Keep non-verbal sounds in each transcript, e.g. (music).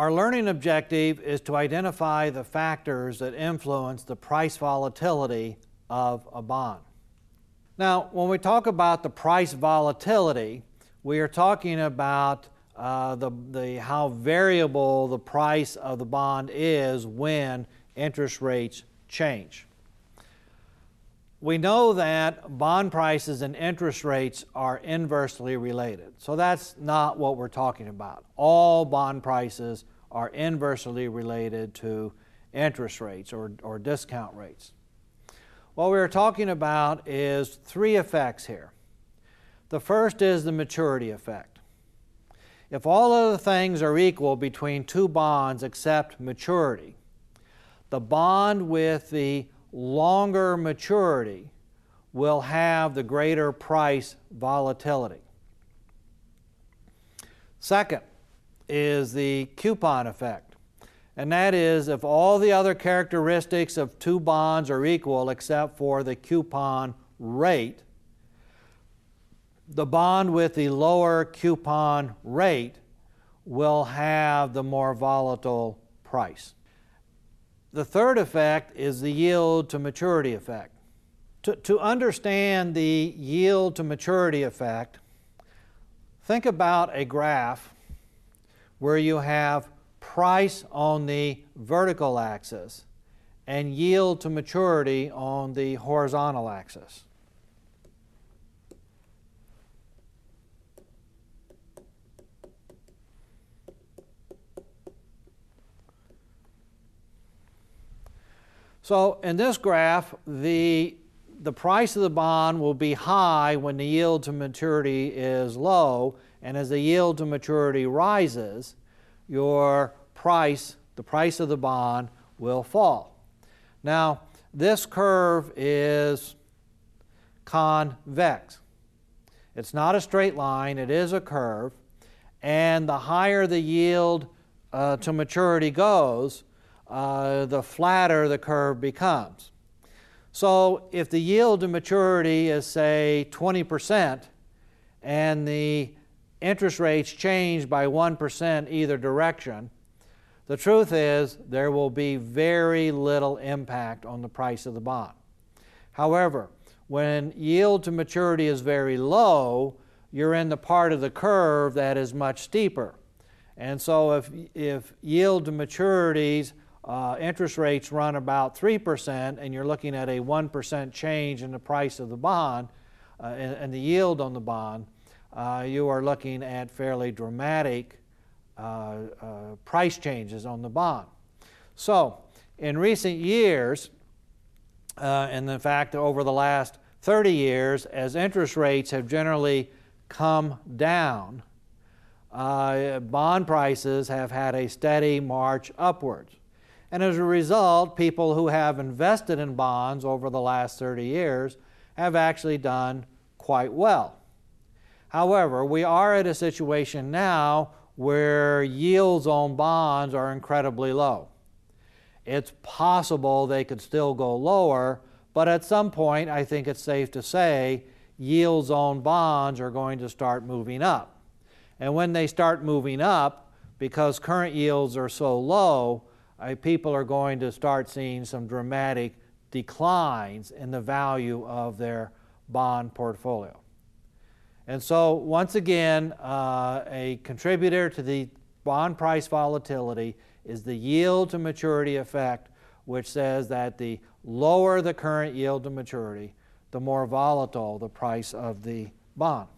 Our learning objective is to identify the factors that influence the price volatility of a bond. Now, when we talk about the price volatility, we are talking about uh, the, the, how variable the price of the bond is when interest rates change. We know that bond prices and interest rates are inversely related. So that's not what we're talking about. All bond prices are inversely related to interest rates or, or discount rates. What we're talking about is three effects here. The first is the maturity effect. If all other things are equal between two bonds except maturity, the bond with the longer maturity will have the greater price volatility. Second is the coupon effect, and that is if all the other characteristics of two bonds are equal except for the coupon rate, the bond with the lower coupon rate will have the more volatile price. The third effect is the yield to maturity effect. To, to understand the yield to maturity effect, think about a graph where you have price on the vertical axis and yield to maturity on the horizontal axis. So in this graph, the, the price of the bond will be high when the yield to maturity is low, and as the yield to maturity rises, your price, the price of the bond, will fall. Now, this curve is convex. It's not a straight line, it is a curve, and the higher the yield uh, to maturity goes, uh, the flatter the curve becomes. So if the yield to maturity is, say, 20%, and the interest rates change by 1% either direction, the truth is there will be very little impact on the price of the bond. However, when yield to maturity is very low, you're in the part of the curve that is much steeper. And so if, if yield to maturities uh, interest rates run about 3%, and you're looking at a 1% change in the price of the bond uh, and, the yield on the bond, uh, you are looking at fairly dramatic uh, uh, price changes on the bond. So, in recent years, uh, and in fact, over the last 30 years, as interest rates have generally come down, bond prices have had a steady march upwards. And as a result, people who have invested in bonds over the last 30 years have actually done quite well. However, we are at a situation now where yields on bonds are incredibly low. It's possible they could still go lower, but at some point, I think it's safe to say yields on bonds are going to start moving up. And when they start moving up, because current yields are so low, uh, people are going to start seeing some dramatic declines in the value of their bond portfolio. And so, once again, uh, a contributor to the bond price volatility is the yield to maturity effect, which says that the lower the current yield to maturity, the more volatile the price of the bond.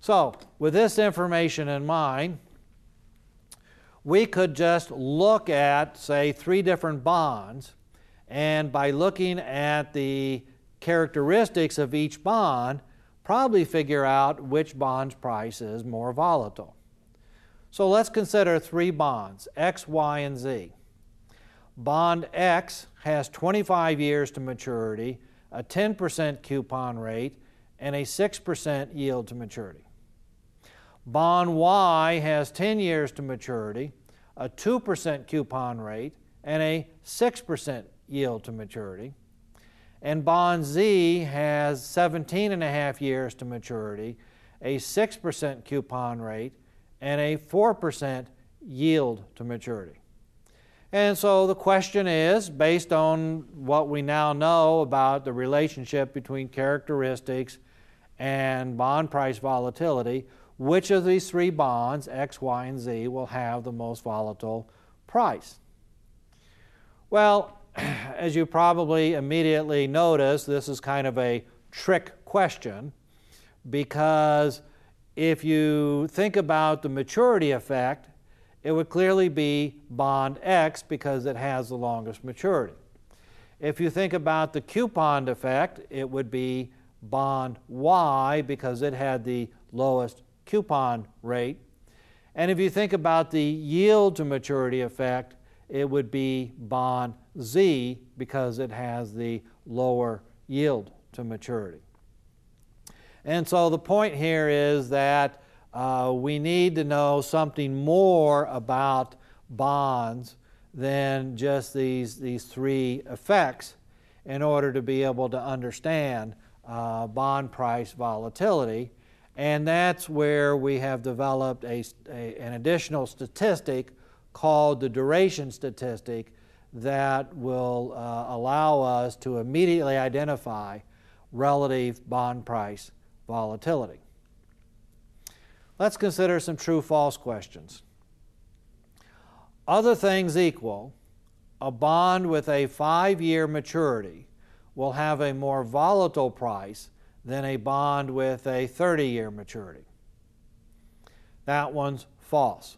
So, with this information in mind, we could just look at, say, three different bonds, and by looking at the characteristics of each bond, probably figure out which bond's price is more volatile. So let's consider three bonds, X, Y, and Z. Bond X has 25 years to maturity, a 10% coupon rate, and a 6% yield to maturity. Bond Y has 10 years to maturity, a 2% coupon rate, and a 6% yield to maturity. And Bond Z has 17 and a half years to maturity, a 6% coupon rate, and a 4% yield to maturity. And so the question is based on what we now know about the relationship between characteristics and bond price volatility, which of these three bonds, X, Y, and Z, will have the most volatile price? Well, (clears throat) as you probably immediately notice, this is kind of a trick question because if you think about the maturity effect, it would clearly be bond X because it has the longest maturity. If you think about the coupon effect, it would be bond Y because it had the lowest coupon rate. And if you think about the yield to maturity effect, it would be bond Z because it has the lower yield to maturity. And so the point here is that uh, we need to know something more about bonds than just these, these three effects in order to be able to understand uh, bond price volatility. And that's where we have developed a, a, an additional statistic called the duration statistic that will uh, allow us to immediately identify relative bond price volatility. Let's consider some true false questions. Other things equal, a bond with a five year maturity will have a more volatile price than a bond with a 30 year maturity. That one's false.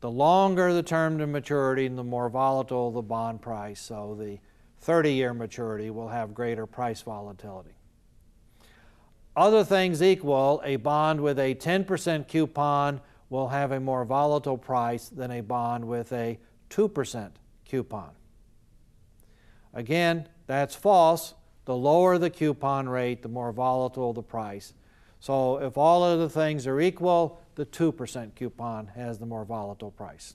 The longer the term to maturity, the more volatile the bond price, so the 30 year maturity will have greater price volatility. Other things equal, a bond with a 10% coupon will have a more volatile price than a bond with a 2% coupon. Again, that's false. The lower the coupon rate, the more volatile the price. So if all of the things are equal, the 2% coupon has the more volatile price.